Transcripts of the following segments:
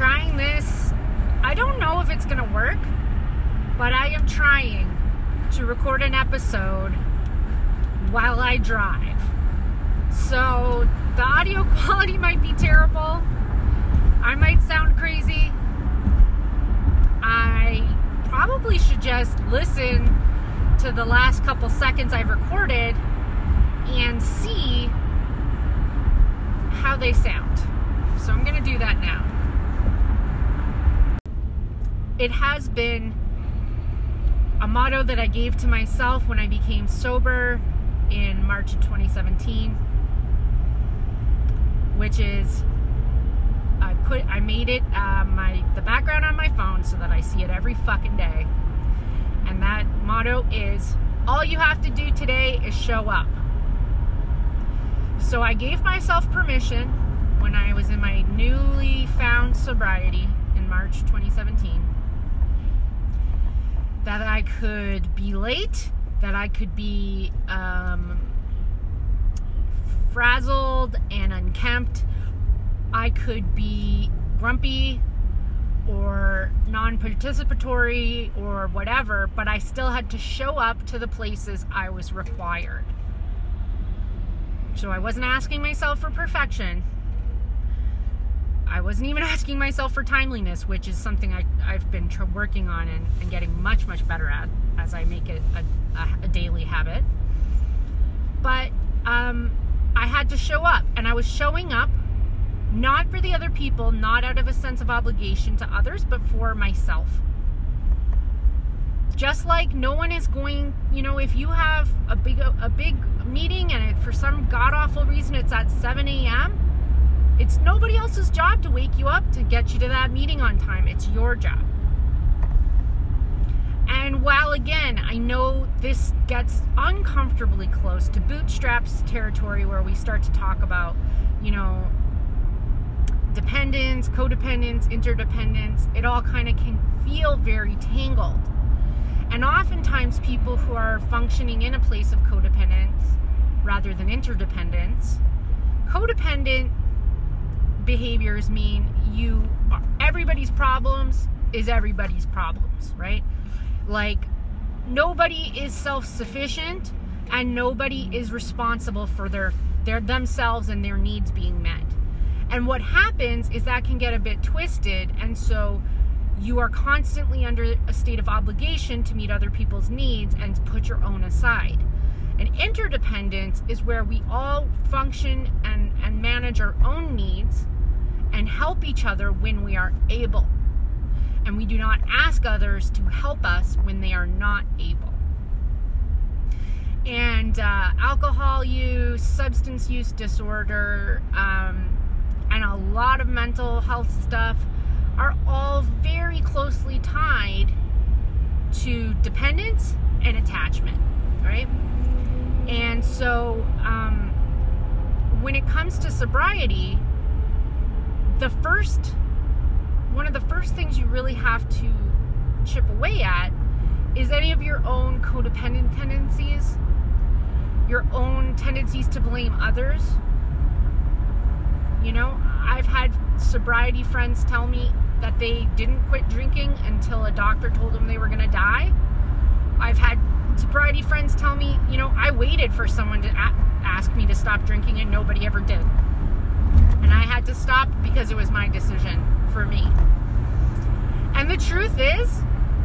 trying this. I don't know if it's going to work, but I am trying to record an episode while I drive. So the audio quality might be terrible. I might sound crazy. I probably should just listen to the last couple seconds I've recorded and see how they sound. So I'm going to do that now. It has been a motto that I gave to myself when I became sober in March of 2017, which is I put I made it uh, my the background on my phone so that I see it every fucking day, and that motto is all you have to do today is show up. So I gave myself permission when I was in my newly found sobriety in March 2017 that I could be late, that I could be um, frazzled and unkempt, I could be grumpy or non participatory or whatever, but I still had to show up to the places I was required. So I wasn't asking myself for perfection. I wasn't even asking myself for timeliness, which is something I, I've been tr- working on and, and, getting much, much better at as I make it a, a, a daily habit. But um, I had to show up, and I was showing up not for the other people, not out of a sense of obligation to others, but for myself. Just like no one is going, you know, if you have a big a big meeting and for some god awful reason it's at 7 a.m., it's nobody else's job to wake you up to get you to that meeting on time. It's your job. And while again, I know this gets uncomfortably close to bootstraps territory where we start to talk about, you know, dependence, codependence, interdependence, it all kind of can feel very tangled. And oftentimes, people who are functioning in a place of codependence rather than interdependence, codependent behaviors mean you everybody's problems is everybody's problems, right? Like nobody is self-sufficient and nobody is responsible for their their themselves and their needs being met. And what happens is that can get a bit twisted and so you are constantly under a state of obligation to meet other people's needs and put your own aside. And interdependence is where we all function and, and manage our own needs and help each other when we are able. And we do not ask others to help us when they are not able. And uh, alcohol use, substance use disorder, um, and a lot of mental health stuff are all very closely tied to dependence and attachment, right? And so, um, when it comes to sobriety, the first, one of the first things you really have to chip away at is any of your own codependent tendencies, your own tendencies to blame others. You know, I've had sobriety friends tell me that they didn't quit drinking until a doctor told them they were going to die. I've had sobriety friends tell me, you know, I waited for someone to ask me to stop drinking and nobody ever did. And I had to stop because it was my decision for me. And the truth is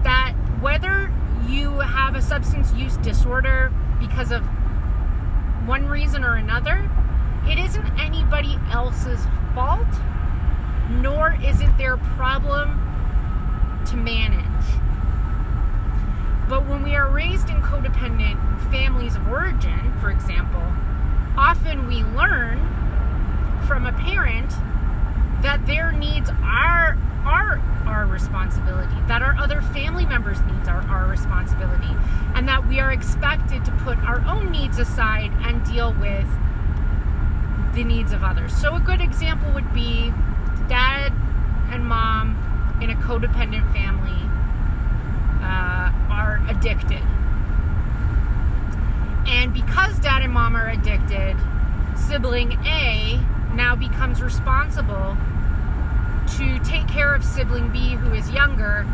that whether you have a substance use disorder because of one reason or another, it isn't anybody else's fault, nor is it their problem to manage. But when we are raised in codependent families of origin, for example, often we learn from a parent that their needs are are our responsibility, that our other family members' needs are our responsibility, and that we are expected to put our own needs aside and deal with the needs of others. So a good example would be dad and mom in a codependent family uh, are addicted. And because dad and mom are addicted, sibling A now becomes responsible to take care of sibling B who is younger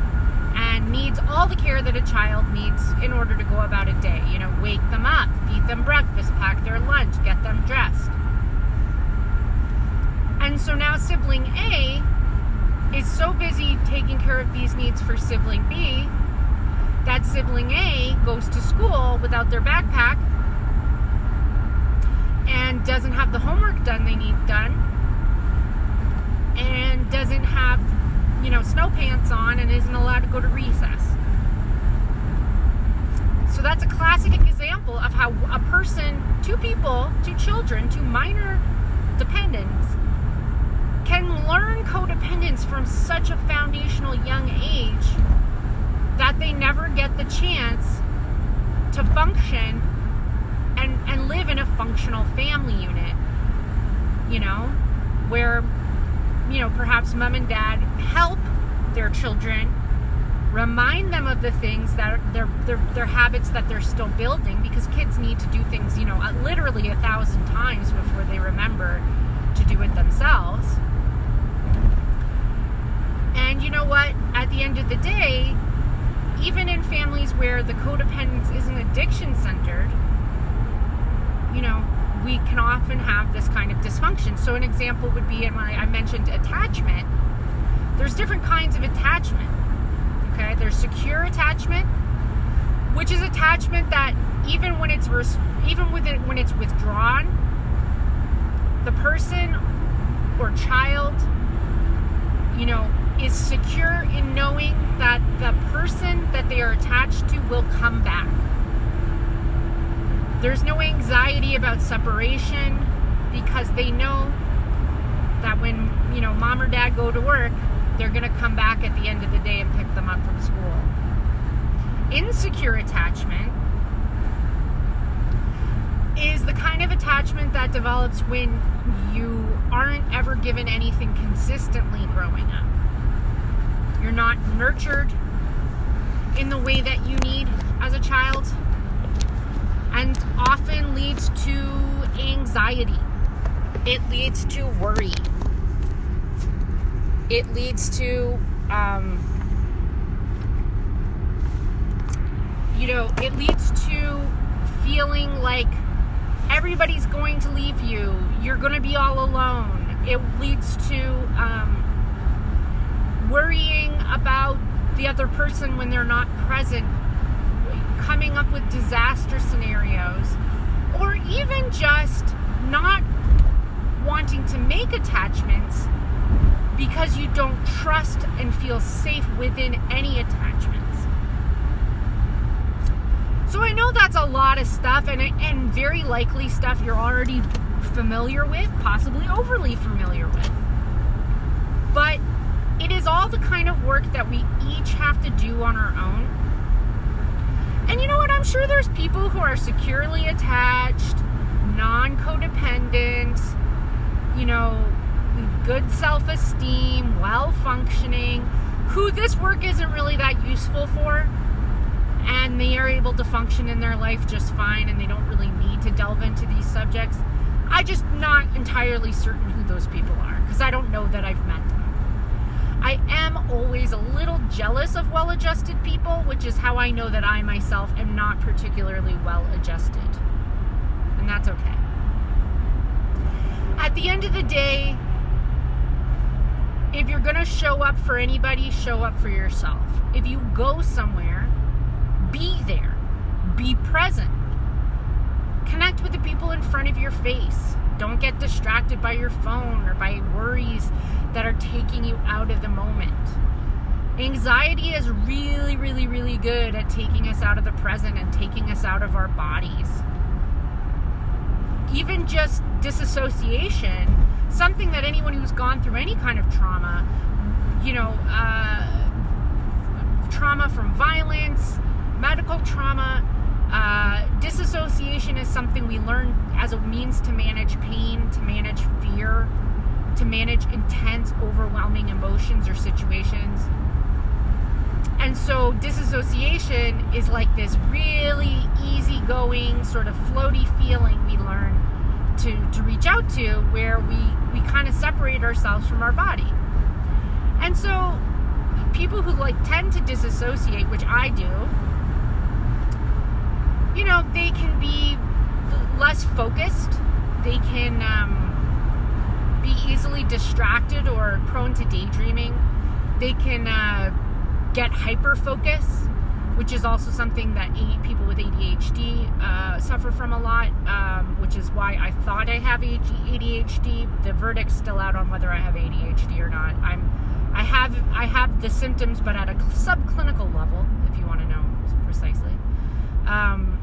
and needs all the care that a child needs in order to go about a day. You know, wake them up, feed them breakfast, pack their lunch, get them dressed. And so now sibling A is so busy taking care of these needs for sibling B that sibling A goes to school without their backpack and doesn't have the homework done they need done. And doesn't have you know snow pants on and isn't allowed to go to recess. So that's a classic example of how a person two people two children two minor dependents can learn codependence from such a foundational young age that they never get the chance to function and, and live in a functional family unit. You know, where, you know, perhaps mom and dad help their children remind them of the things that their their their habits that they're still building because kids need to do things you know literally a thousand times before they remember to do it themselves and you know what at the end of the day even in families where the codependence isn't addiction centered, you know, we can often have this kind of dysfunction. So, an example would be in my, I mentioned attachment. There's different kinds of attachment. Okay, there's secure attachment, which is attachment that even when it's res- even with it when it's withdrawn, the person or child, you know, is secure in knowing that the person that they are attached to will come back. There's no anxiety about separation because they know that when, you know, mom or dad go to work, they're going to come back at the end of the day and pick them up from school. Insecure attachment is the kind of attachment that develops when you aren't ever given anything consistently growing up. You're not nurtured in the way that you need as a child, and often leads to anxiety. It leads to worry. It leads to, um, you know, it leads to feeling like everybody's going to leave you. You're going to be all alone. It leads to um, worrying about the other person when they're not present, coming up with disaster scenarios, or even just not wanting to make attachments because you don't trust and feel safe within any attachments. So I know that's a lot of stuff and and very likely stuff you're already familiar with, possibly overly familiar with. But it is all the kind of work that we each have to do on our own. And you know what? I'm sure there's people who are securely attached, non codependent, you know, with good self esteem, well functioning, who this work isn't really that useful for. And they are able to function in their life just fine and they don't really need to delve into these subjects. I just not entirely certain who those people are because I don't know that I've met them. I am always a little jealous of well adjusted people, which is how I know that I myself am not particularly well adjusted. And that's okay. At the end of the day, if you're going to show up for anybody, show up for yourself. If you go somewhere, be there, be present, connect with the people in front of your face. Don't get distracted by your phone or by worries that are taking you out of the moment. Anxiety is really, really, really good at taking us out of the present and taking us out of our bodies. Even just disassociation, something that anyone who's gone through any kind of trauma, you know, uh, trauma from violence, medical trauma, uh, disassociation is something we learn as a means to manage pain, to manage fear, to manage intense, overwhelming emotions or situations. And so, disassociation is like this really easygoing, sort of floaty feeling we learn to, to reach out to where we, we kind of separate ourselves from our body. And so people who like tend to disassociate, which I do, you know, they can be less focused. They can um, be easily distracted or prone to daydreaming. They can uh, get hyper focus, which is also something that people with ADHD uh, suffer from a lot, um, which is why I thought I have ADHD. The verdict's still out on whether I have ADHD or not. I'm I have I have the symptoms, but at a subclinical level, if you want to know precisely. Um,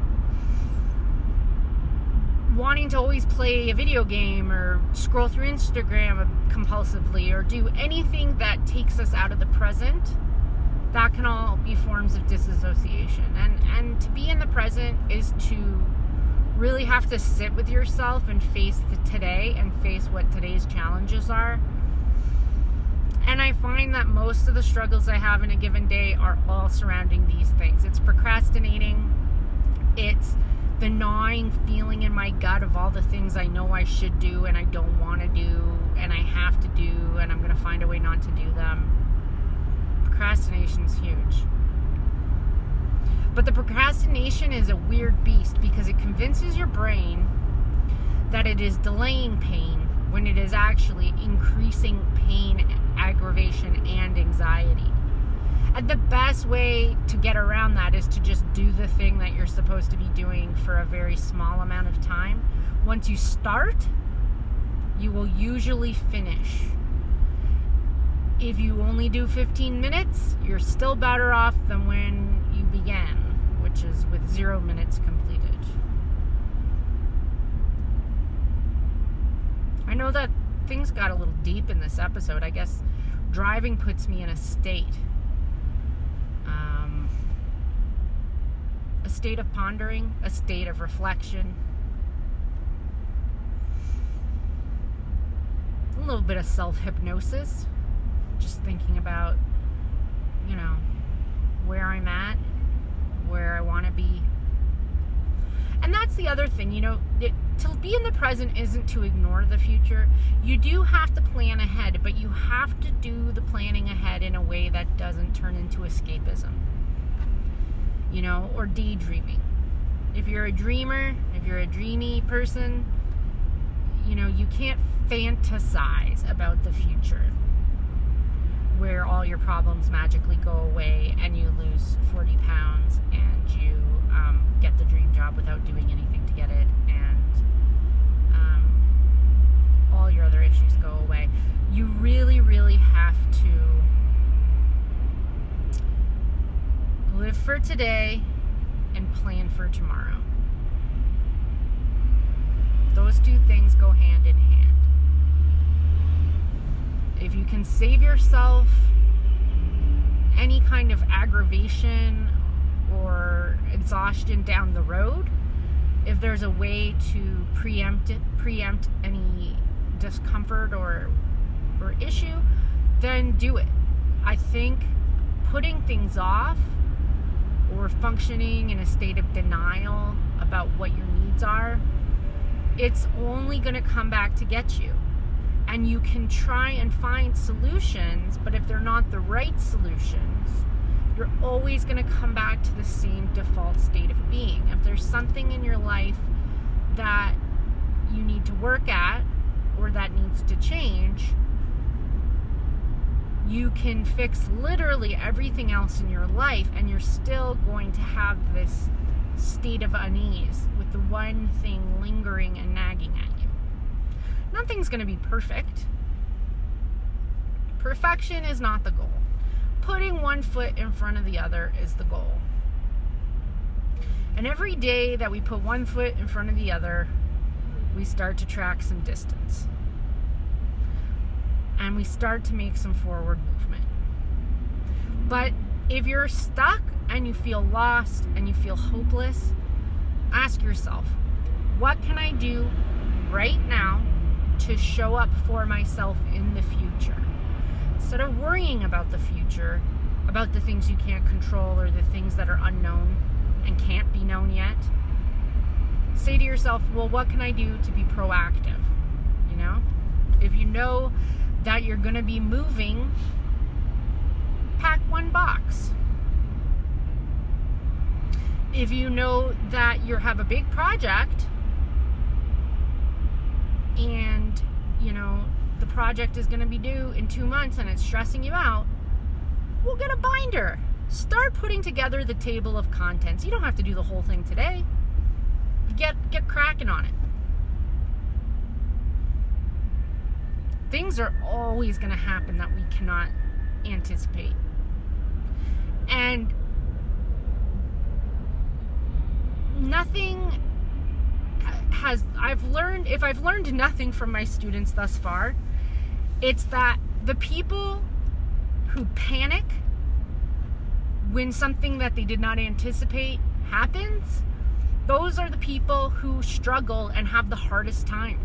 wanting to always play a video game or scroll through Instagram compulsively or do anything that takes us out of the present, that can all be forms of disassociation. And and to be in the present is to really have to sit with yourself and face the today and face what today's challenges are and I find that most of the struggles I have in a given day are all surrounding these things. It's procrastinating, it's the gnawing feeling in my gut of all the things I know I should do and I don't want to do and I have to do and I'm going to find a way not to do them. Procrastination is huge. But the procrastination is a weird beast because it convinces your brain that it is delaying pain when it is actually increasing pain aggravation and anxiety. And the best way to get around that is to just do the thing that you're supposed to be doing for a very small amount of time. Once you start, you will usually finish. If you only do 15 minutes, you're still better off than when you began, which is with zero minutes completed. I know that things got a little deep in this episode. I guess driving puts me in a state. A state of pondering, a state of reflection, a little bit of self hypnosis, just thinking about, you know, where I'm at, where I want to be. And that's the other thing, you know, it, to be in the present isn't to ignore the future. You do have to plan ahead, but you have to do the planning ahead in a way that doesn't turn into escapism. You know, or daydreaming. If you're a dreamer, if you're a dreamy person, you know, you can't fantasize about the future where all your problems magically go away and you lose 40 pounds and you um, get the dream job without doing anything to get it and um, all your other issues go away. You really, really have to live for today and plan for tomorrow. Those two things go hand in hand. If you can save yourself any kind of aggravation or exhaustion down the road, if there's a way to preempt preempt any discomfort or or issue, then do it. I think putting things off or functioning in a state of denial about what your needs are, it's only going to come back to get you. And you can try and find solutions, but if they're not the right solutions, you're always going to come back to the same default state of being. If there's something in your life that you need to work at or that needs to change, you can fix literally everything else in your life and you're still going to have this state of unease with the one thing lingering and nagging at you. Nothing's going to be perfect. Perfection is not the goal. Putting one foot in front of the other is the goal. And every day that we put one foot in front of the other, we start to track some distance. And we start to make some forward movement. But if you're stuck and you feel lost and you feel hopeless, ask yourself, what can I do right now to show up for myself in the future? Instead of worrying about the future, about the things you can't control or the things that are unknown and can't be known yet, say to yourself, well, what can I do to be proactive? You know, if you know that you're going to be moving pack one box. If you know that you have a big project and, you know, the project is going to be due in two months and it's stressing you out, we'll get a binder. Start putting together the table of contents. You don't have to do the whole thing today. Get get cracking on it. Things are always going to happen that we cannot anticipate. And nothing has I've learned if I've learned nothing from my students thus far, it's that the people who panic when something that they did not anticipate happens, those are the people who struggle and have the hardest time.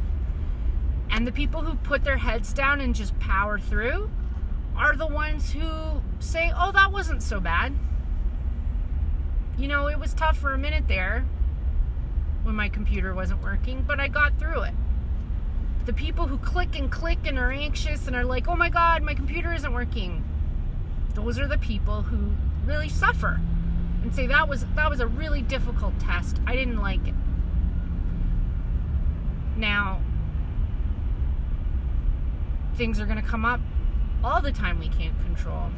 And the people who put their heads down and just power through are the ones who say, oh, that wasn't so bad. You know, it was tough for a minute there when my computer wasn't working, but I got through it. The people who click and click and are anxious and are like, oh my God, my computer isn't working. Those are the people who really suffer and say that was that was a really difficult test. I didn't like it. Now things are going to come up all the time we can't control.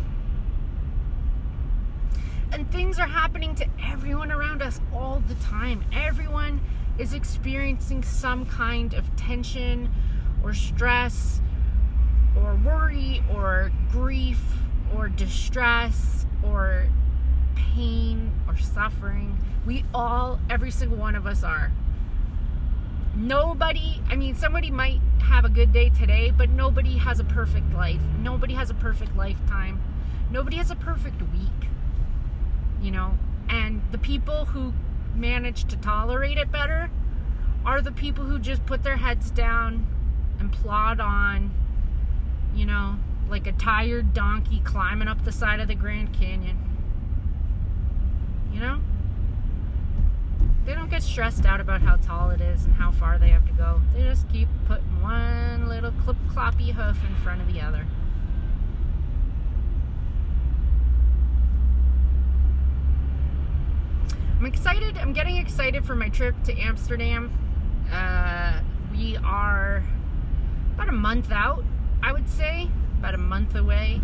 And things are happening to everyone around us all the time. Everyone is experiencing some kind of tension or stress or worry or grief or distress or pain or suffering. We all, every single one of us are. Nobody, I mean, somebody might have a good day today, but nobody has a perfect life. Nobody has a perfect lifetime. Nobody has a perfect week, you know? And the people who manage to tolerate it better are the people who just put their heads down and plod on, you know, like a tired donkey climbing up the side of the Grand Canyon. You know? They don't get stressed out about how tall it is and how far they have to go. They just keep putting one little clip cloppy hoof in front of the other. I'm excited. I'm getting excited for my trip to Amsterdam. Uh, we are about a month out, I would say. About a month away.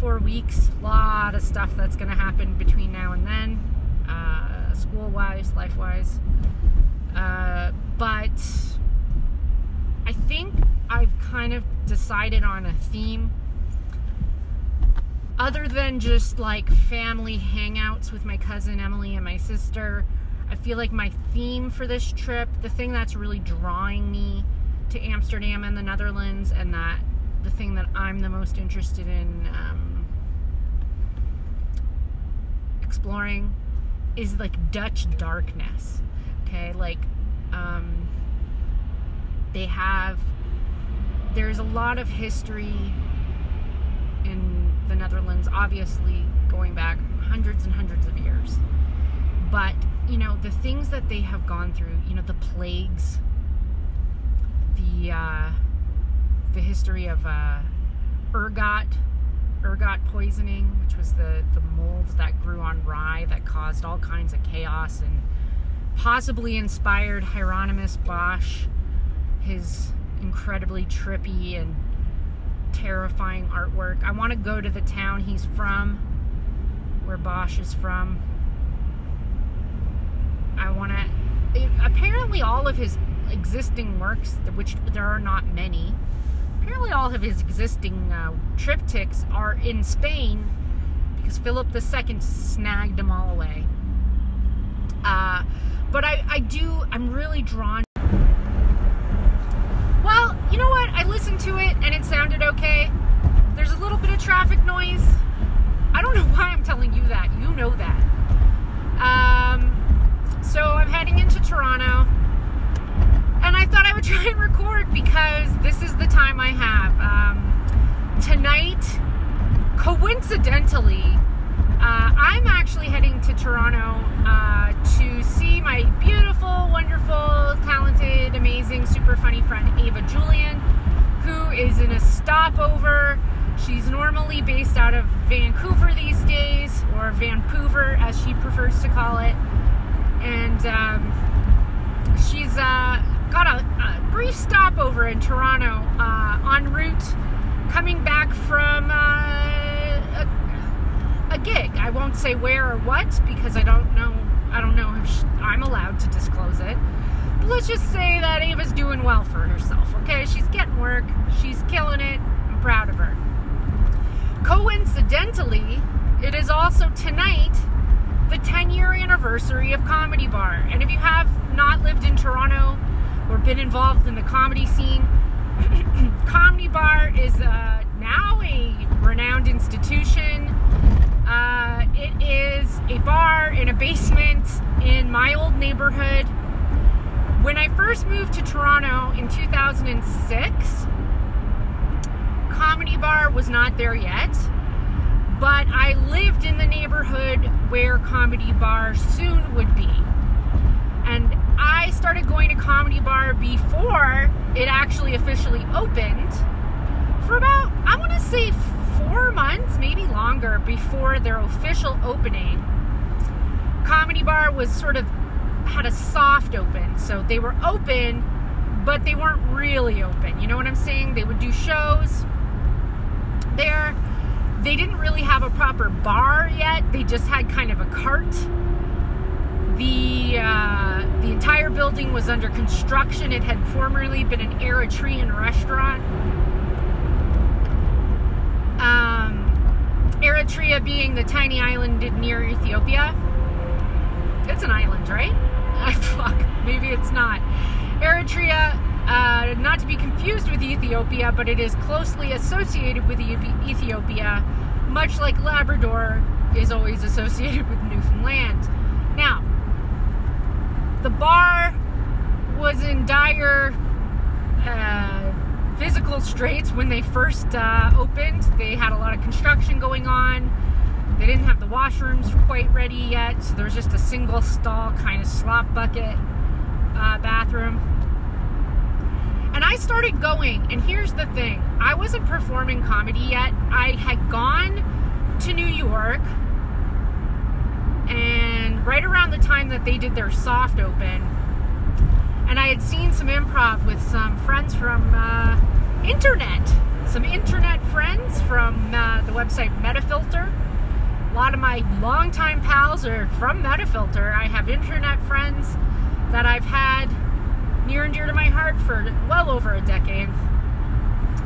Four weeks. A lot of stuff that's going to happen between now and then school wise, life wise. Uh, but I think I've kind of decided on a theme other than just like family hangouts with my cousin Emily and my sister. I feel like my theme for this trip, the thing that's really drawing me to Amsterdam and the Netherlands, and that the thing that I'm the most interested in um, exploring is like Dutch darkness. Okay, like um, they have. There's a lot of history in the Netherlands, obviously going back hundreds and hundreds of years. But you know the things that they have gone through. You know the plagues, the uh, the history of uh, ergot ergot poisoning, which was the, the mold that grew on rye that caused all kinds of chaos and possibly inspired Hieronymus Bosch, his incredibly trippy and terrifying artwork. I want to go to the town he's from, where Bosch is from. I want to. Apparently, all of his existing works, which there are not many, apparently all of his existing uh, triptychs are in Spain because Philip II snagged them all away. Uh, but I, I do, I'm really drawn. Well, you know what? I listened to it and it sounded okay. There's a little bit of traffic noise. I don't know why I'm telling you that. You know that. Um, so I'm heading into Toronto and I thought I would try and record because this is the time I have. Um, tonight, coincidentally, uh, I'm actually heading to Toronto uh, to see my beautiful, wonderful, talented, amazing, super funny friend Ava Julian, who is in a stopover She's normally based out of Vancouver these days, or Vancouver as she prefers to call it. And um, she's uh, got a, a, brief stopover in Toronto uh, en route coming back from uh, gig. I won't say where or what because I don't know. I don't know if she, I'm allowed to disclose it. But let's just say that Ava's doing well for herself. Okay, she's getting work. She's killing it. I'm proud of her. Coincidentally, it is also tonight the 10 year anniversary of Comedy Bar. And if you have not lived in Toronto or been involved in the comedy scene, Comedy Bar is uh, now a renowned institution. Uh, it is a bar in a basement in my old neighborhood. When I first moved to Toronto in 2006, Comedy Bar was not there yet, but I lived in the neighborhood where Comedy Bar soon would be. And I started going to Comedy Bar before it actually officially opened for about, I want to say, four months, maybe longer, before their official opening. Comedy Bar was sort of had a soft open. So they were open, but they weren't really open. You know what I'm saying? They would do shows there. They didn't really have a proper bar yet. They just had kind of a cart the uh, the entire building was under construction. It had formerly been an Eritrean restaurant. Um, Eritrea being the tiny island near Ethiopia. It's an island, right? Fuck, maybe it's not. Eritrea, uh, not to be confused with Ethiopia, but it is closely associated with Ethiopia, much like Labrador is always associated with Newfoundland. Now, the bar was in dire uh, physical straits when they first uh, opened. They had a lot of construction going on. They didn't have the washrooms quite ready yet, so there was just a single stall kind of slop bucket uh, bathroom. And I started going, and here's the thing I wasn't performing comedy yet. I had gone to New York and right around the time that they did their soft open, and I had seen some improv with some friends from uh, internet, some internet friends from uh, the website Metafilter. A lot of my longtime pals are from Metafilter. I have internet friends that I've had near and dear to my heart for well over a decade.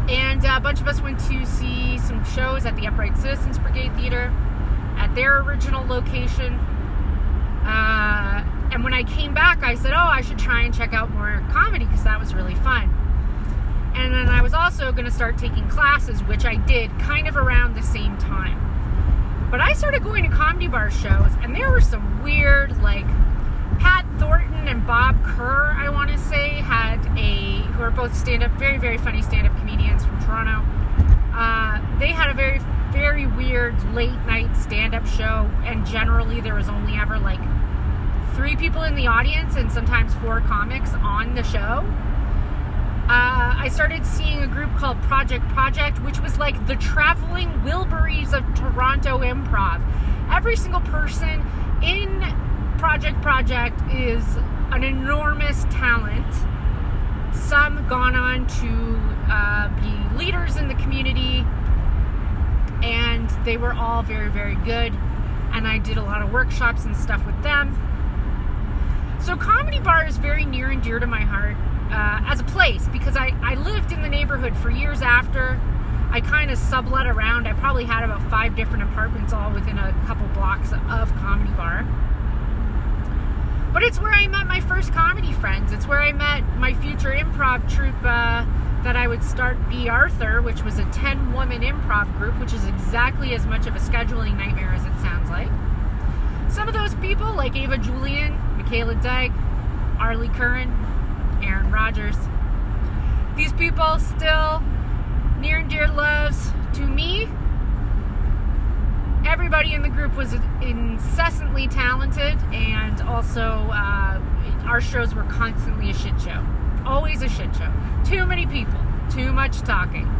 And a bunch of us went to see some shows at the Upright Citizens Brigade Theater at their original location. Uh, and when I came back, I said, oh, I should try and check out more comedy because that was really fun. And then I was also going to start taking classes, which I did kind of around the same time. But I started going to comedy bar shows, and there were some weird, like, Pat Thornton and Bob Kerr, I want to say, had a, who are both stand up, very, very funny stand up comedians from Toronto. Uh, they had a very very weird late night stand up show, and generally there was only ever like three people in the audience and sometimes four comics on the show. Uh, I started seeing a group called Project Project, which was like the traveling Wilburys of Toronto improv. Every single person in Project Project is an enormous talent. Some gone on to uh, be leaders in the community, and they were all very, very good. And I did a lot of workshops and stuff with them. So, Comedy Bar is very near and dear to my heart uh, as a place because I, I lived in the neighborhood for years after. I kind of sublet around. I probably had about five different apartments all within a couple blocks of Comedy Bar. But it's where I met my first comedy friends. It's where I met my future improv troupe. Uh, that I would start B. Arthur, which was a 10 woman improv group, which is exactly as much of a scheduling nightmare as it sounds like. Some of those people, like Ava Julian, Michaela Dyke, Arlie Curran, Aaron Rodgers, these people still near and dear loves to me. Everybody in the group was incessantly talented, and also uh, our shows were constantly a shit show always a shit show. Too many people, too much talking.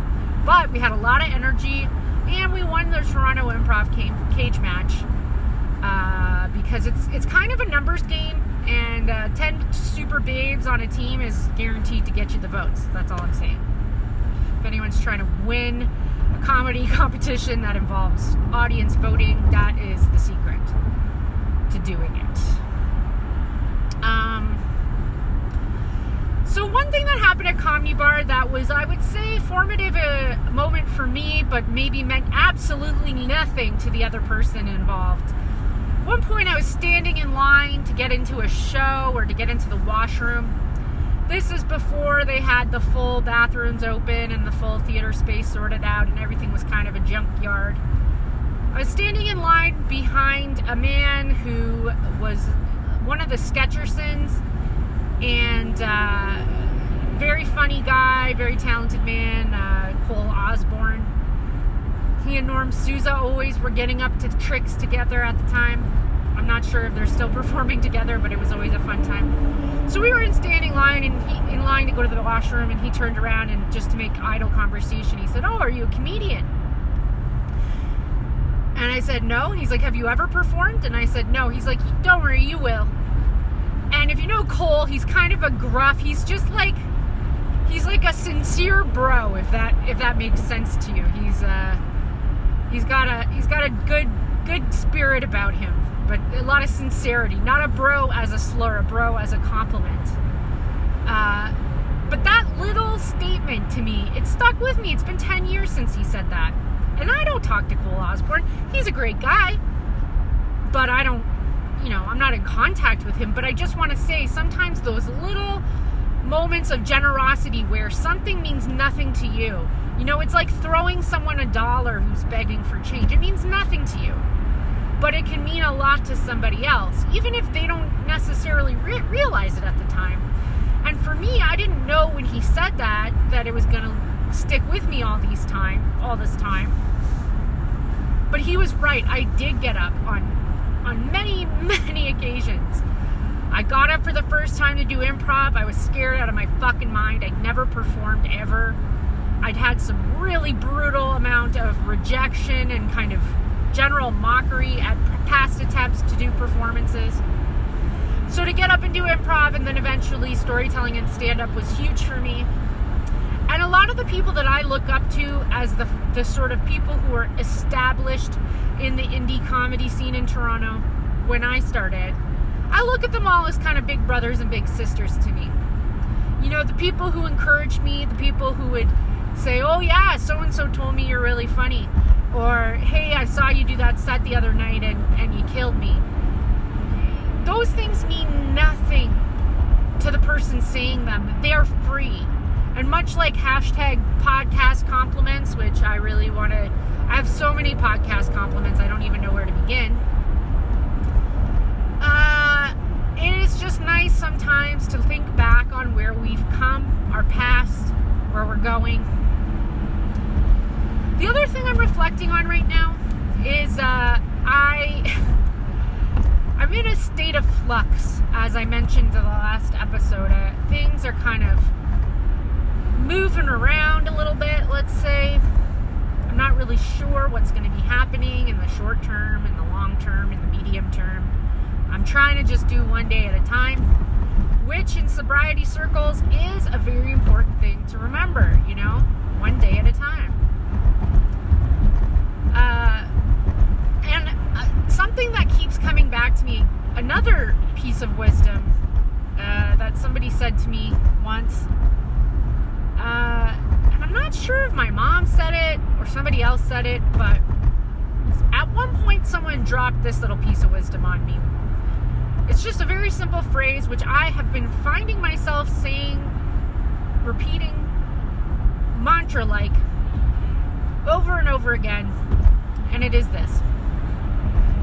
But we had a lot of energy, and we won the Toronto Improv Cage match uh, because it's it's kind of a numbers game, uh, ten super babes on a team is guaranteed to get you the votes. That's all I'm saying. If anyone's trying to win a comedy competition that involves audience voting, that is the secret to doing it. Um, so one thing that happened at Comedy Bar that was, I would say, formative uh, moment for me, but maybe meant absolutely nothing to the other person involved. One point, I was standing in line to get into a show or to get into the washroom. This is before they had the full bathrooms open and the full theater space sorted out, and everything was kind of a junkyard. I was standing in line behind a man who was one of the Sketchersons and uh, very funny guy, very talented man, uh, Cole Osborne. He and Norm Sousa always were getting up to tricks together at the time. I'm not sure if they're still performing together, but it was always a fun time. So we were in standing line and he, in line to go to the washroom, and he turned around and just to make idle conversation, he said, "Oh, are you a comedian?" And I said, "No." He's like, "Have you ever performed?" And I said, "No." He's like, "Don't worry, you will." And if you know Cole, he's kind of a gruff. He's just like he's like a sincere bro, if that if that makes sense to you. He's uh he's got a he's got a good good spirit about him, but a lot of sincerity. Not a bro as a slur, a bro as a compliment. Uh, but that little statement to me, it stuck with me. It's been 10 years since he said that. And I don't talk to Cole Osborne. He's a great guy. But I don't you know, I'm not in contact with him, but I just want to say sometimes those little moments of generosity where something means nothing to you. You know, it's like throwing someone a dollar who's begging for change. It means nothing to you, but it can mean a lot to somebody else, even if they don't necessarily re- realize it at the time. And for me, I didn't know when he said that that it was going to stick with me all these time, all this time. But he was right. I did get up on on many, many occasions. I got up for the first time to do improv. I was scared out of my fucking mind. I'd never performed ever. I'd had some really brutal amount of rejection and kind of general mockery at past attempts to do performances. So to get up and do improv and then eventually storytelling and stand up was huge for me. And a lot of the people that I look up to as the, the sort of people who are established in the indie comedy scene in Toronto when I started, I look at them all as kind of big brothers and big sisters to me. You know, the people who encourage me, the people who would say, oh, yeah, so and so told me you're really funny. Or, hey, I saw you do that set the other night and, and you killed me. Those things mean nothing to the person saying them. They are free. And much like hashtag podcast compliments, which I really want to I have so many podcast compliments, I don't even know where to begin. Uh, it is just nice sometimes to think back on where we've come, our past, where we're going. The other thing I'm reflecting on right now is uh, I I'm in a state of flux, as I mentioned in the last episode. Uh, things are kind of moving around a little bit, let's say. I'm not really sure what's going to be happening in the short term, in the long term, in the medium term. I'm trying to just do one day at a time, which in sobriety circles is a very important thing to remember, you know, one day at a time. Uh, and uh, something that keeps coming back to me, another piece of wisdom uh, that somebody said to me once. Uh, I'm not sure if my mom said it or somebody else said it, but at one point someone dropped this little piece of wisdom on me. It's just a very simple phrase which I have been finding myself saying, repeating, mantra like, over and over again, and it is this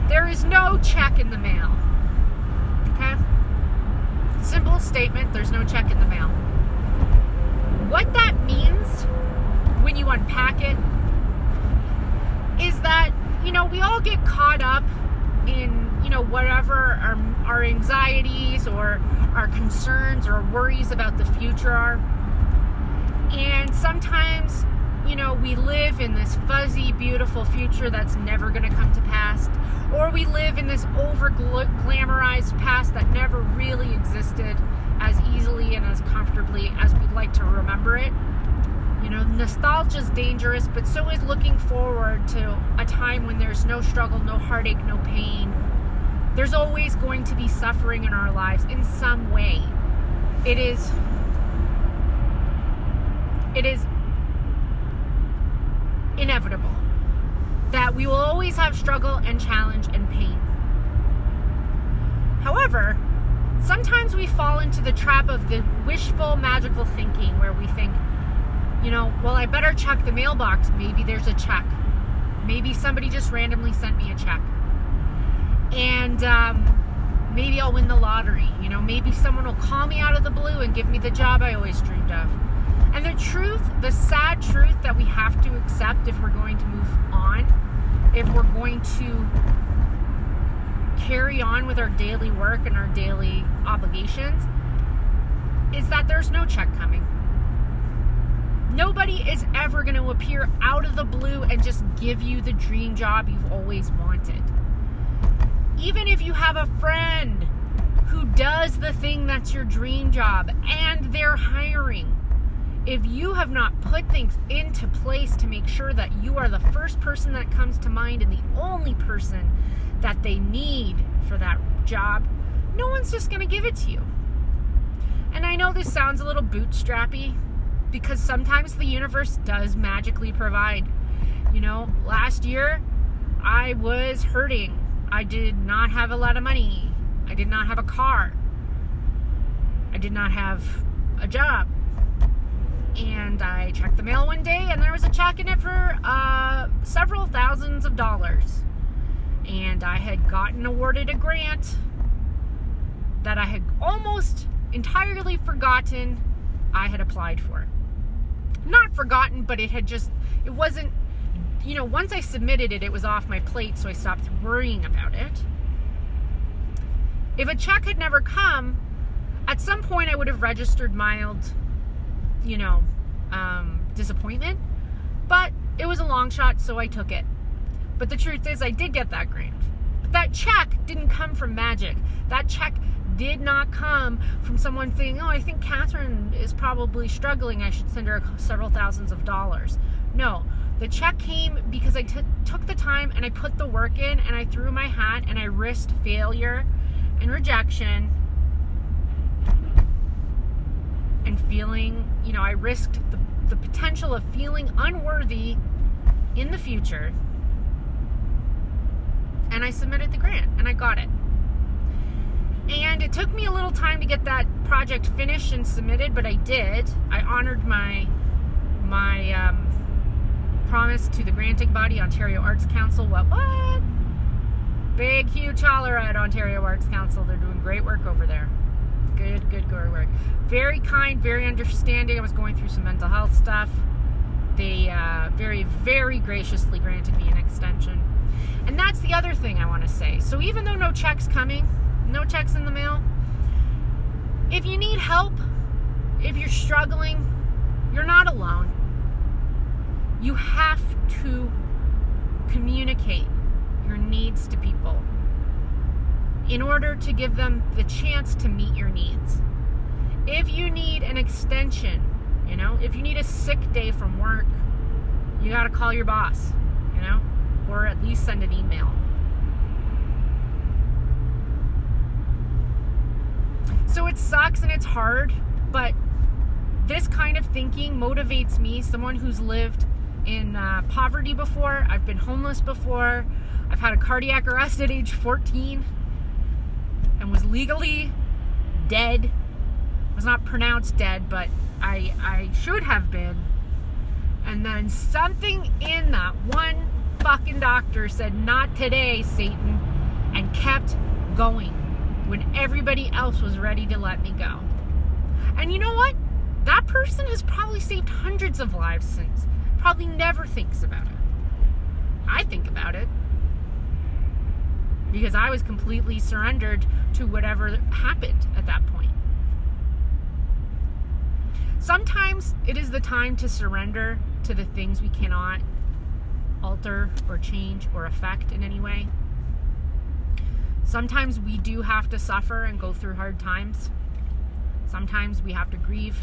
there is no check in the mail. Okay? Simple statement there's no check in the mail. What that means when you unpack it is that, you know, we all get caught up in, you know, whatever our, our anxieties or our concerns or worries about the future are. And sometimes, you know, we live in this fuzzy, beautiful future that's never going to come to pass, or we live in this over glamorized past that never really existed as easily and as comfortably as we'd like to remember it. You know, nostalgia is dangerous, but so is looking forward to a time when there's no struggle, no heartache, no pain. There's always going to be suffering in our lives in some way. It is it is inevitable that we will always have struggle and challenge and pain. However, sometimes we fall into the trap of the wishful magical thinking where we think, you know, well, I better check the mailbox. Maybe there's a check. Maybe somebody just randomly sent me a check. And um, maybe I'll win the lottery. You know, maybe someone will call me out of the blue and give me the job I always dreamed of. And the truth, the sad truth that we have to accept if we're going to move on, if we're going to carry on with our daily work and our daily obligations, is that there's no check coming. Nobody is ever going to appear out of the blue and just give you the dream job you've always wanted. Even if you have a friend who does the thing that's your dream job and they're hiring, if you have not put things into place to make sure that you are the first person that comes to mind and the only person that they need for that job, no one's just going to give it to you. And I know this sounds a little bootstrappy because sometimes the universe does magically provide. You know, last year I was hurting. I did not have a lot of money. I did not have a car. I did not have a job and I checked the mail one day and there was a check in it for uh, several thousands of dollars. And I had gotten awarded a grant that I had almost entirely forgotten I had applied for. Not forgotten, but it had just, it wasn't, you know, once I submitted it, it was off my plate, so I stopped worrying about it. If a check had never come, at some point I would have registered mild you know, um, disappointment. But it was a long shot, so I took it. But the truth is, I did get that grant. But that check didn't come from magic. That check did not come from someone saying, oh, I think Catherine is probably struggling. I should send her several thousands of dollars. No, the check came because I t- took the time and I put the work in and I threw my hat and I risked failure and rejection and feeling, you know, I risked the, the potential of feeling unworthy in the future. And I submitted the grant and I got it. And it took me a little time to get that project finished and submitted, but I did. I honored my my um, promise to the granting body, Ontario Arts Council. What what? Big huge holler at Ontario Arts Council. They're doing great work over there good, good, good work. Very kind, very understanding. I was going through some mental health stuff. They uh, very, very graciously granted me an extension. And that's the other thing I want to say. So even though no checks coming, no checks in the mail, if you need help, if you're struggling, you're not alone. You have to communicate your needs to people in order to give them the chance to meet your needs. If you need an extension, you know, if you need a sick day from work, you got to call your boss, you know, or at least send an email. So it sucks and it's hard, but this kind of thinking motivates me, someone who's lived in uh, poverty before, I've been homeless before, I've had a cardiac arrest at age 14 and was legally dead. Was not pronounced dead, but I I should have been. And then something in that one fucking doctor said, "Not today, Satan," and kept going when everybody else was ready to let me go. And you know what? That person has probably saved hundreds of lives since. Probably never thinks about it. I think about it because I was completely surrendered to whatever happened at that point. Sometimes it is the time to surrender to the things we cannot alter or change or affect in any way. Sometimes we do have to suffer and go through hard times. Sometimes we have to grieve.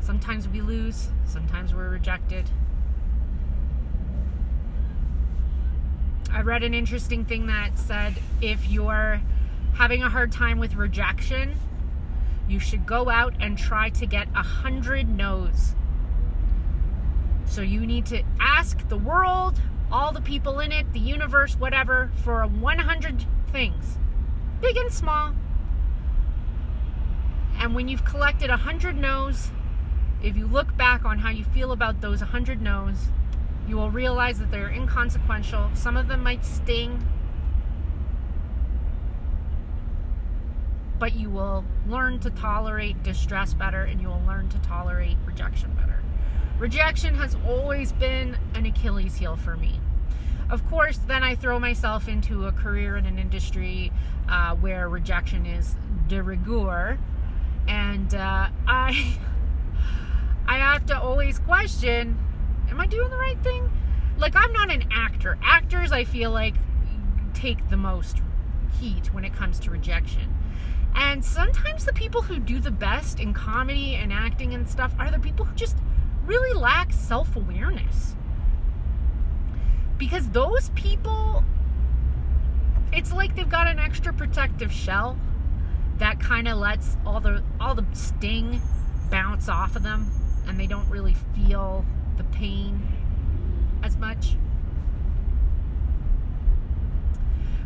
Sometimes we lose. Sometimes we're rejected. I read an interesting thing that said if you're having a hard time with rejection, you should go out and try to get a hundred no's. So you need to ask the world, all the people in it, the universe, whatever, for 100 things, big and small. And when you've collected 100 no's, if you look back on how you feel about those 100 no's, you will realize that they're inconsequential. Some of them might sting, but you will learn to tolerate distress better and you will learn to tolerate rejection better. Rejection has always been an Achilles heel for me. Of course, then I throw myself into a career in an industry uh, where rejection is de rigueur, and uh, I I have to always question: Am I doing the right thing? Like I'm not an actor. Actors, I feel like, take the most heat when it comes to rejection. And sometimes the people who do the best in comedy and acting and stuff are the people who just really lack self awareness. Because those people, it's like they've got an extra protective shell that kind of lets all the all the sting bounce off of them and they don't really feel the pain as much.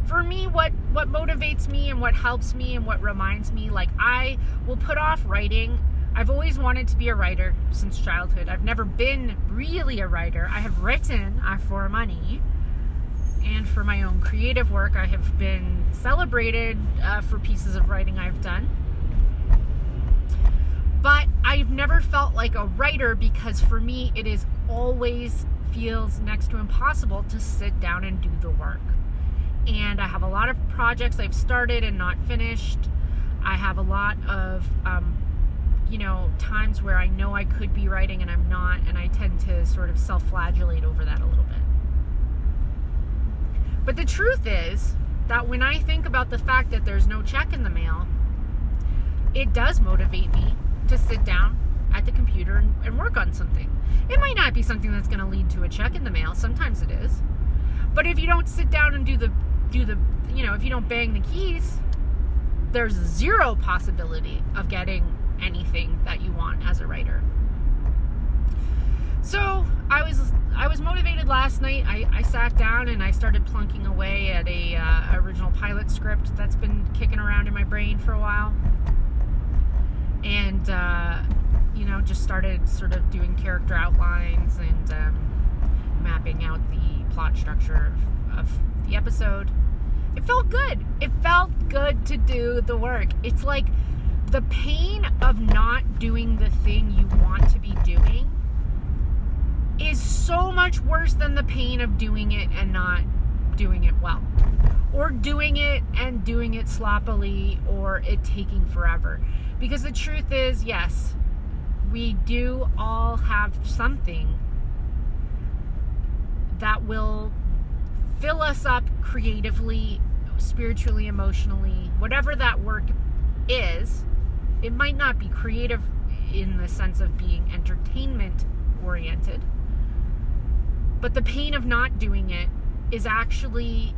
For me what what motivates me and what helps me and what reminds me like I will put off writing I've always wanted to be a writer since childhood. I've never been really a writer. I have written uh, for money and for my own creative work. I have been celebrated uh, for pieces of writing I've done. But I've never felt like a writer because for me it is always feels next to impossible to sit down and do the work. And I have a lot of projects I've started and not finished. I have a lot of um, you know, times where I know I could be writing and I'm not, and I tend to sort of self flagellate over that a little bit. But the truth is that when I think about the fact that there's no check in the mail, it does motivate me to sit down at the computer and, and work on something. It might not be something that's going to lead to a check in the mail. Sometimes it is. But if you don't sit down and do the do the you know if you don't bang the keys, there's zero possibility of getting anything that you want as a writer. So I was I was motivated last night. I, I sat down and I started plunking away at a uh, original pilot script that's been kicking around in my brain for a while, and uh, you know just started sort of doing character outlines and um, mapping out the plot structure of, of the episode. It felt good. It felt good to do the work. It's like the pain of not doing the thing you want to be doing is so much worse than the pain of doing it and not doing it well. Or doing it and doing it sloppily or it taking forever. Because the truth is, yes, we do all have something that will fill us up creatively, spiritually, emotionally, whatever that work is it might not be creative in the sense of being entertainment oriented, but the pain of not doing it is actually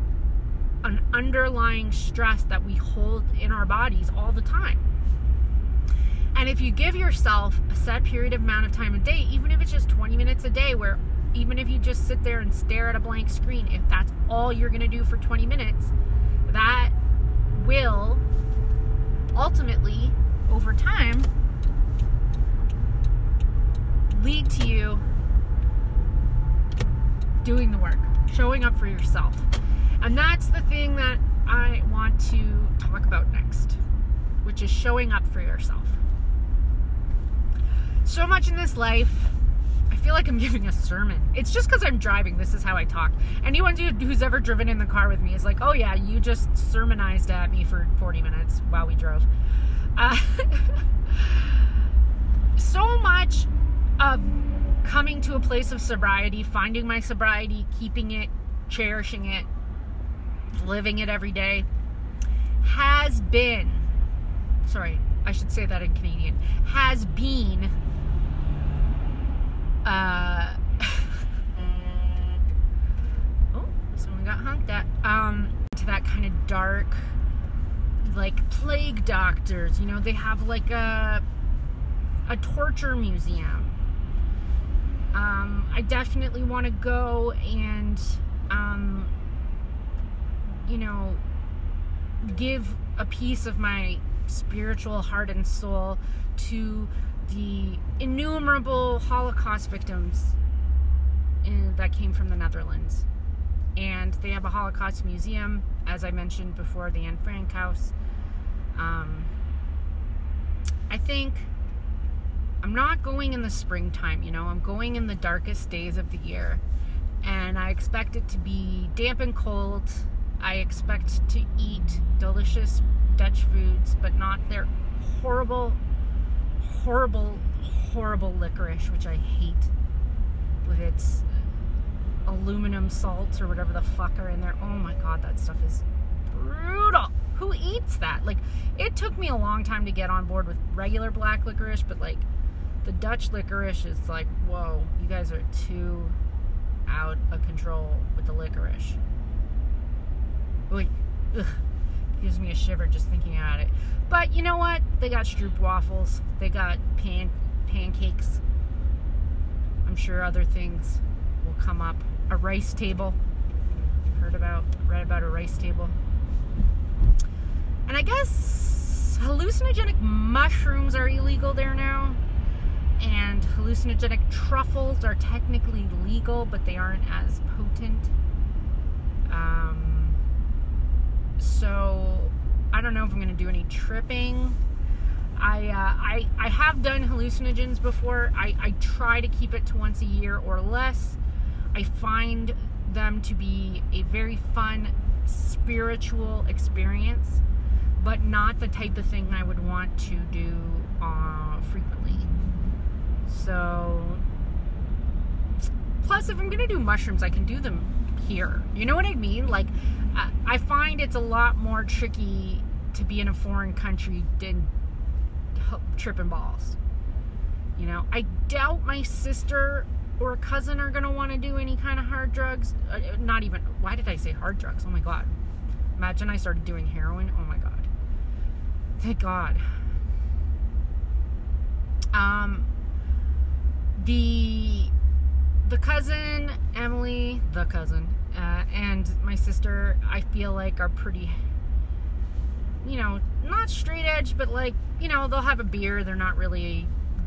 an underlying stress that we hold in our bodies all the time. And if you give yourself a set period of amount of time a day, even if it's just 20 minutes a day, where even if you just sit there and stare at a blank screen, if that's all you're going to do for 20 minutes, that will ultimately over time lead to you doing the work, showing up for yourself. And that's the thing that I want to talk about next, which is showing up for yourself. So much in this life, I feel like I'm giving a sermon. It's just because I'm driving, this is how I talk. Anyone who's ever driven in the car with me is like, oh yeah, you just sermonized at me for 40 minutes while we drove. Uh, so much of coming to a place of sobriety, finding my sobriety, keeping it, cherishing it, living it every day, has been, sorry, I should say that in Canadian, has been, uh, oh, someone got honked at, um, to that kind of dark, like plague doctors, you know, they have like a, a torture museum. Um, I definitely want to go and, um, you know, give a piece of my spiritual heart and soul to the innumerable Holocaust victims in, that came from the Netherlands. And they have a Holocaust museum, as I mentioned before, the Anne Frank House. Um, I think I'm not going in the springtime, you know, I'm going in the darkest days of the year. And I expect it to be damp and cold. I expect to eat delicious Dutch foods, but not their horrible, horrible, horrible licorice, which I hate with its aluminum salts or whatever the fuck are in there. Oh my god, that stuff is brutal. Who eats that? Like, it took me a long time to get on board with regular black licorice, but like, the Dutch licorice is like, whoa, you guys are too out of control with the licorice. Wait, ugh, gives me a shiver just thinking about it. But you know what? They got stroop waffles. They got pan pancakes. I'm sure other things will come up. A rice table. Heard about, read about a rice table. And I guess hallucinogenic mushrooms are illegal there now and hallucinogenic truffles are technically legal, but they aren't as potent. Um, so I don't know if I'm going to do any tripping. I, uh, I I have done hallucinogens before. I, I try to keep it to once a year or less. I find them to be a very fun spiritual experience, but not the type of thing I would want to do uh, frequently. So, plus, if I'm gonna do mushrooms, I can do them here. You know what I mean? Like, I find it's a lot more tricky to be in a foreign country than tripping balls. You know, I doubt my sister or cousin are gonna want to do any kind of hard drugs. Uh, not even. Why did I say hard drugs? Oh my god! Imagine I started doing heroin. Oh my god! Thank God. Um, the the cousin Emily, the cousin, uh, and my sister, I feel like are pretty, you know, not straight edge, but like you know they'll have a beer. They're not really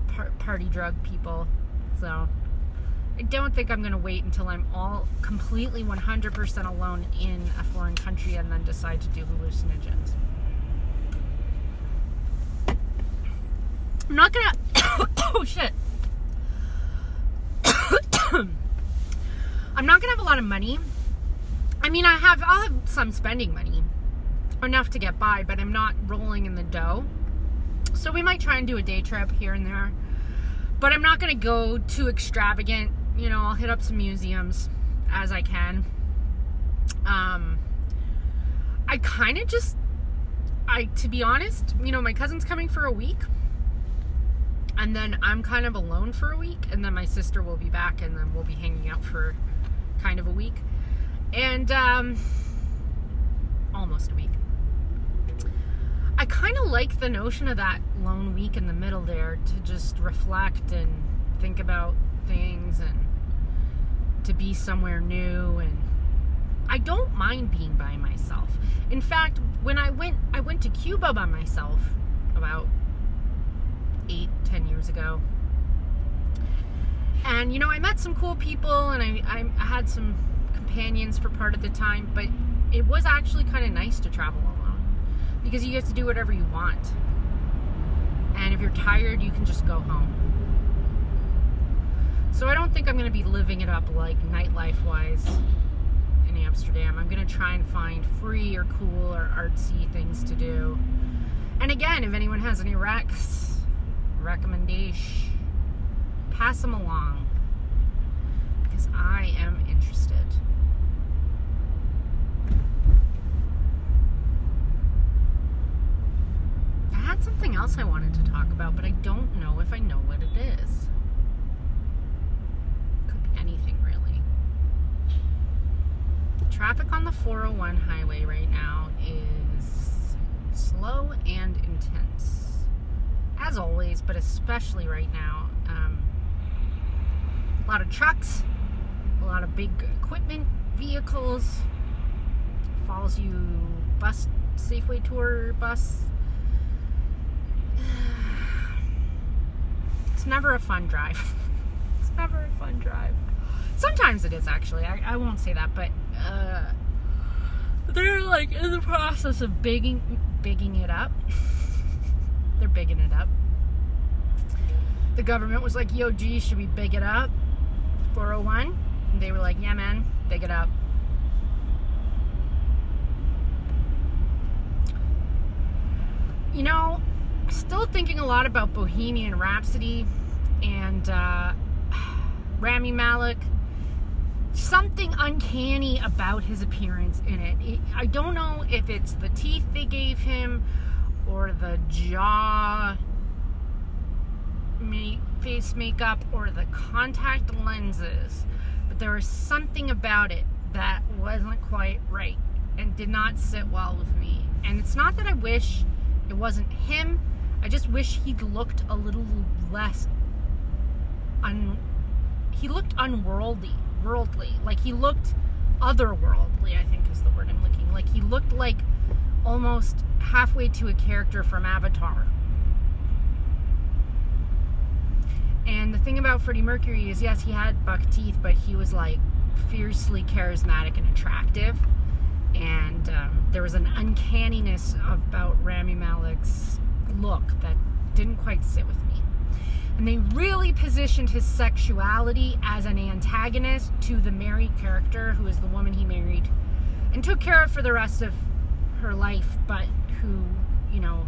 par- party drug people, so I don't think I'm gonna wait until I'm all completely 100% alone in a foreign country and then decide to do hallucinogens. I'm not gonna. oh shit. I'm not gonna have a lot of money. I mean, I have I'll have some spending money, enough to get by, but I'm not rolling in the dough. So we might try and do a day trip here and there, but I'm not gonna go too extravagant. You know, I'll hit up some museums as I can. Um, I kind of just, I to be honest, you know, my cousin's coming for a week and then I'm kind of alone for a week, and then my sister will be back, and then we'll be hanging out for kind of a week, and um, almost a week. I kind of like the notion of that lone week in the middle there to just reflect and think about things and to be somewhere new and I don't mind being by myself. In fact, when I went I went to Cuba by myself about eight, ten years ago. And you know, I met some cool people and I, I had some companions for part of the time, but it was actually kind of nice to travel alone because you get to do whatever you want. And if you're tired, you can just go home. So I don't think I'm going to be living it up like nightlife wise in Amsterdam. I'm going to try and find free or cool or artsy things to do. And again, if anyone has any recs, recommendation, pass them along. Because I am interested. I had something else I wanted to talk about, but I don't know if I know what it is. Could be anything really. Traffic on the 401 highway right now is slow and intense. As always, but especially right now. Um, a lot of trucks, a lot of big equipment vehicles. Follows you bus, Safeway tour bus. It's never a fun drive. it's never a fun drive. Sometimes it is actually. I, I won't say that, but uh, they're like in the process of bigging, bigging it up. they're bigging it up. The government was like, "Yo, G, should we big it up?" 401. They were like, "Yeah, man, big it up." You know, still thinking a lot about Bohemian Rhapsody and uh, Rami Malek. Something uncanny about his appearance in it. it. I don't know if it's the teeth they gave him or the jaw make, face makeup or the contact lenses, but there was something about it that wasn't quite right and did not sit well with me. And it's not that I wish it wasn't him. I just wish he'd looked a little less un he looked unworldly, worldly. Like he looked otherworldly, I think is the word I'm looking. Like he looked like almost halfway to a character from Avatar. And the thing about Freddie Mercury is, yes, he had buck teeth, but he was like fiercely charismatic and attractive. And um, there was an uncanniness about Rami Malek's look that didn't quite sit with me. And they really positioned his sexuality as an antagonist to the Mary character, who is the woman he married and took care of for the rest of her life, but who, you know,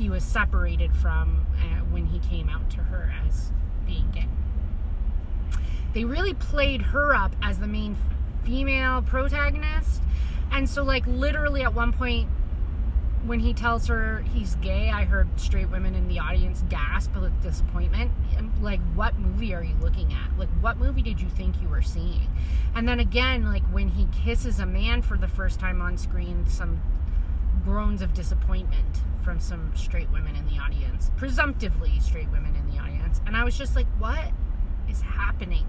he was separated from uh, when he came out to her as being gay. They really played her up as the main female protagonist. And so, like, literally at one point, when he tells her he's gay, I heard straight women in the audience gasp with disappointment. Like, what movie are you looking at? Like, what movie did you think you were seeing? And then again, like, when he kisses a man for the first time on screen, some groans of disappointment from some straight women in the audience, presumptively straight women in the audience. And I was just like, what is happening?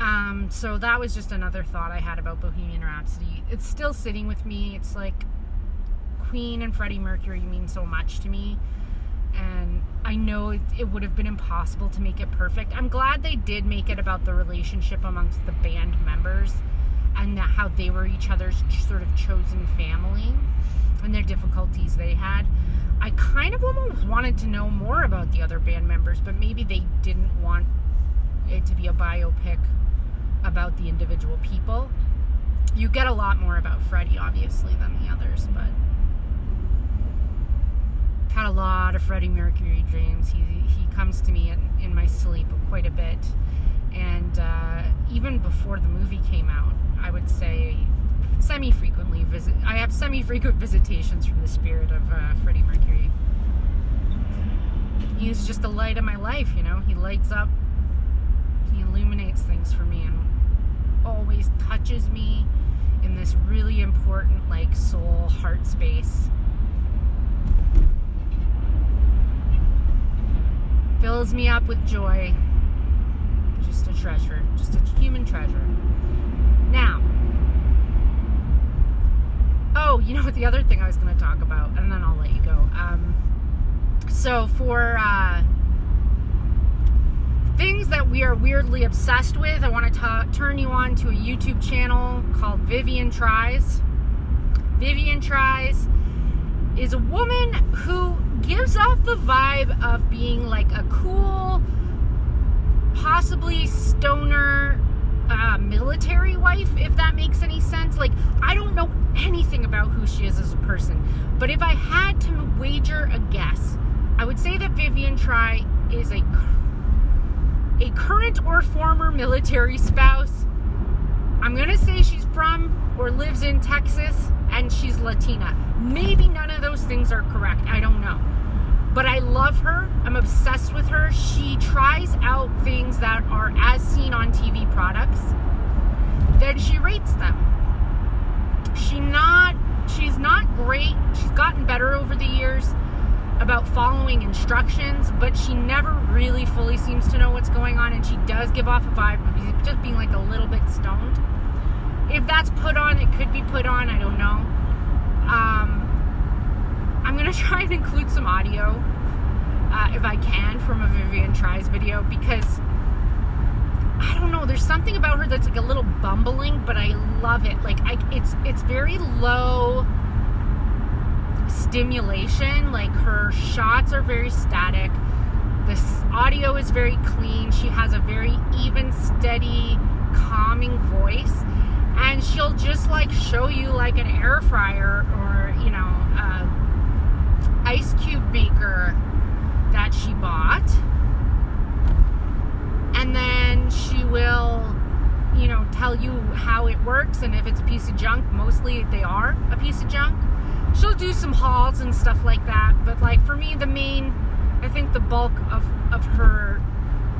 Um, so that was just another thought I had about Bohemian Rhapsody. It's still sitting with me. It's like Queen and Freddie Mercury mean so much to me. And I know it, it would have been impossible to make it perfect. I'm glad they did make it about the relationship amongst the band members and how they were each other's sort of chosen family and their difficulties they had. I kind of almost wanted to know more about the other band members, but maybe they didn't want it to be a biopic about the individual people. You get a lot more about Freddie, obviously, than the others, but had a lot of Freddie Mercury dreams. He he comes to me in, in my sleep quite a bit, and uh, even before the movie came out, I would say semi-frequently visit. I have semi-frequent visitations from the spirit of uh, Freddie Mercury. He's just the light of my life, you know. He lights up. He illuminates things for me, and always touches me in this really important, like soul heart space. Fills me up with joy. Just a treasure, just a human treasure. Now, oh, you know what? The other thing I was going to talk about, and then I'll let you go. Um, so, for uh, things that we are weirdly obsessed with, I want to ta- turn you on to a YouTube channel called Vivian Tries. Vivian Tries is a woman who gives off the vibe of being like a cool, possibly stoner uh, military wife, if that makes any sense. Like, I don't know anything about who she is as a person, but if I had to wager a guess, I would say that Vivian Try is a a current or former military spouse. I'm to say she's from or lives in Texas and she's Latina. Maybe none of those things are correct. I don't know. But I love her. I'm obsessed with her. She tries out things that are as seen on TV products. Then she rates them. She not she's not great. She's gotten better over the years about following instructions, but she never really fully seems to know what's going on and she does give off a vibe of just being like a little bit stoned. If that's put on, it could be put on, I don't know. Um, I'm gonna try and include some audio uh, if I can from a Vivian Tries video because I don't know. There's something about her that's like a little bumbling, but I love it. Like I, it's it's very low stimulation. Like her shots are very static. This audio is very clean. She has a very even, steady, calming voice, and she'll just like show you like an air fryer or ice cube maker that she bought. And then she will you know tell you how it works and if it's a piece of junk. Mostly they are a piece of junk. She'll do some hauls and stuff like that. But like for me the main i think the bulk of of her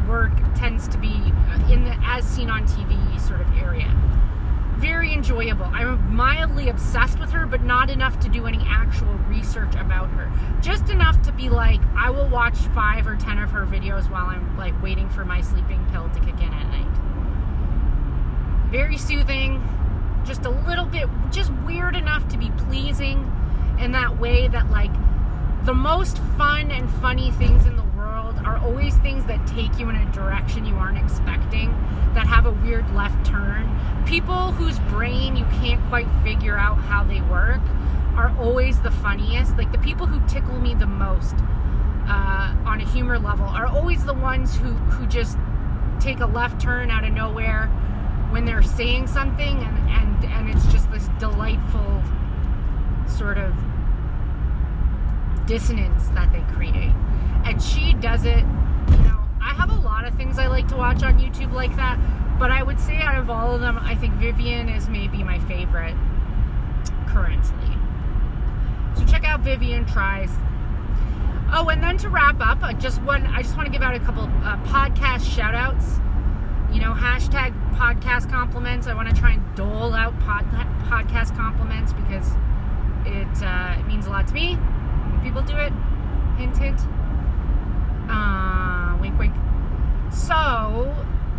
work tends to be in the as seen on tv sort of area very enjoyable. I'm mildly obsessed with her, but not enough to do any actual research about her. Just enough to be like, I will watch five or ten of her videos while I'm like waiting for my sleeping pill to kick in at night. Very soothing, just a little bit, just weird enough to be pleasing in that way that like the most fun and funny things in the are always things that take you in a direction you aren't expecting, that have a weird left turn. People whose brain you can't quite figure out how they work are always the funniest. Like the people who tickle me the most uh, on a humor level are always the ones who, who just take a left turn out of nowhere when they're saying something and, and, and it's just this delightful sort of dissonance that they create and she does it. You know, I have a lot of things I like to watch on YouTube like that, but I would say out of all of them, I think Vivian is maybe my favorite currently. So check out Vivian Tries. Oh, and then to wrap up, uh, just one, I just want to give out a couple uh, podcast shout outs. You know, hashtag podcast compliments. I want to try and dole out pod, podcast compliments because it, uh, it means a lot to me when people do it. Hint, hint. Uh, wink, wink. So,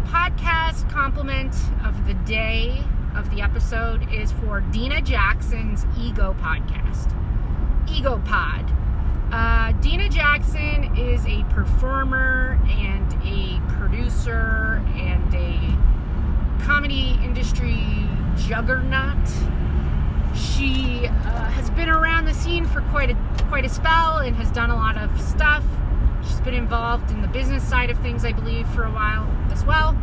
podcast compliment of the day of the episode is for Dena Jackson's Ego podcast. Ego Pod. Uh, Dena Jackson is a performer and a producer and a comedy industry juggernaut. She uh, has been around the scene for quite a quite a spell and has done a lot of stuff. She's been involved in the business side of things, I believe, for a while as well.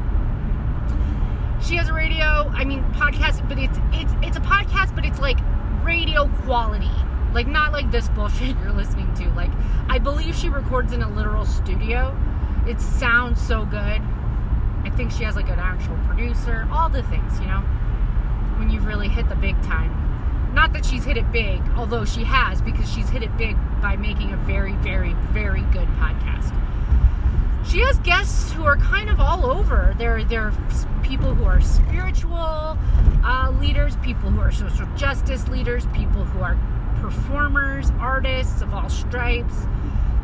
She has a radio, I mean podcast, but it's it's it's a podcast, but it's like radio quality. Like not like this bullshit you're listening to. Like I believe she records in a literal studio. It sounds so good. I think she has like an actual producer, all the things, you know, when you've really hit the big time. Not that she's hit it big, although she has, because she's hit it big by making a very, very, very good podcast. She has guests who are kind of all over. There, there are people who are spiritual uh, leaders, people who are social justice leaders, people who are performers, artists of all stripes.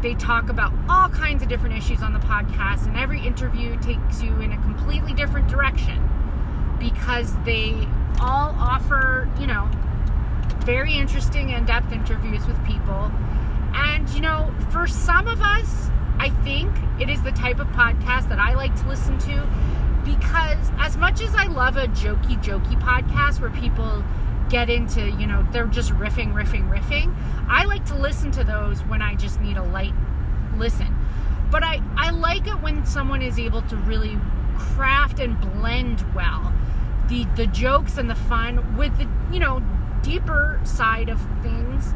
They talk about all kinds of different issues on the podcast, and every interview takes you in a completely different direction because they all offer, you know, very interesting in depth interviews with people. And, you know, for some of us, I think it is the type of podcast that I like to listen to because, as much as I love a jokey, jokey podcast where people get into, you know, they're just riffing, riffing, riffing, I like to listen to those when I just need a light listen. But I, I like it when someone is able to really craft and blend well the, the jokes and the fun with the, you know, deeper side of things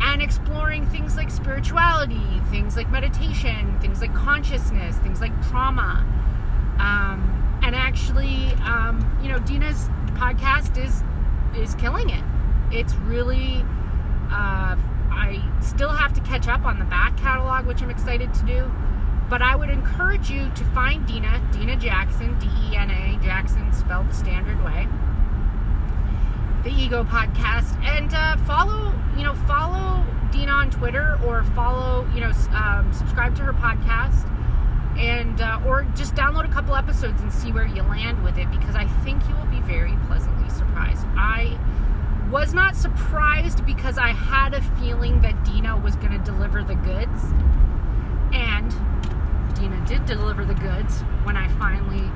and exploring things like spirituality, things like meditation, things like consciousness, things like trauma. Um, and actually, um, you know, Dena's podcast is is killing it. It's really. Uh, I still have to catch up on the back catalog, which I'm excited to do. But I would encourage you to find Dena, Dena Jackson, D E N A, Jackson, spelled the standard way the Ego Podcast, and uh, follow, you know, follow Dena on Twitter or follow, you know, um, subscribe to her podcast, and uh, or just download a couple episodes and see where you land with it because I think you will be very pleasantly surprised. I was not surprised because I had a feeling that Dena was going to deliver the goods, and Dena did deliver the goods when I finally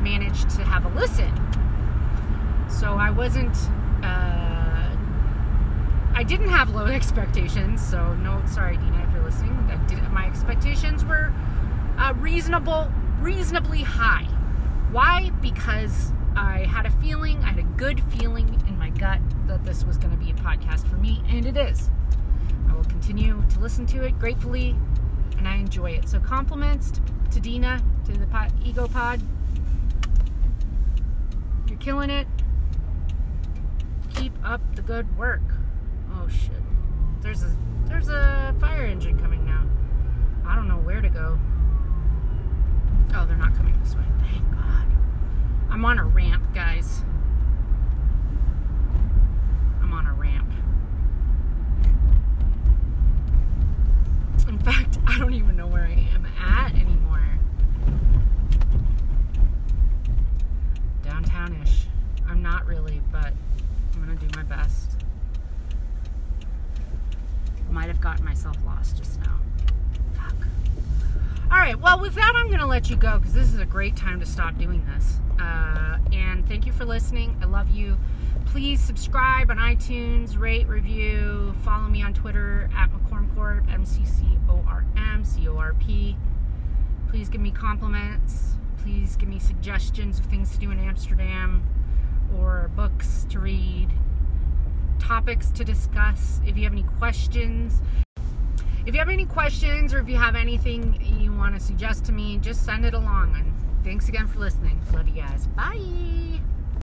managed to have a listen. So I wasn't uh, I didn't have low expectations, so no, sorry, Dena, if you're listening. My expectations were uh, reasonable, reasonably high. Why? Because I had a feeling, I had a good feeling in my gut that this was going to be a podcast for me, and it is. I will continue to listen to it gratefully, and I enjoy it. So compliments to, to Dena, to the pod, Ego Pod. You're killing it keep up the good work. Oh shit. There's a there's a fire engine coming now. I don't know where to go. Oh, they're not coming this way. Thank God. I'm on a ramp, guys. I'm on a ramp. In fact, I don't even know where I am at anymore. Downtownish. I'm not really, but I'm gonna do my best. Might have gotten myself lost just now. Fuck. All right, well, with that, I'm gonna let you go because this is a great time to stop doing this. Uh, and thank you for listening. I love you. Please subscribe on iTunes, rate, review, follow me on Twitter at McCormCorp, M C C O R M C O R P. Please give me compliments. Please give me suggestions of things to do in Amsterdam or books to read, topics to discuss. If you have any questions, if you have any questions or if you have anything you want to suggest to me, just send it along. And thanks again for listening. Love you guys. Bye.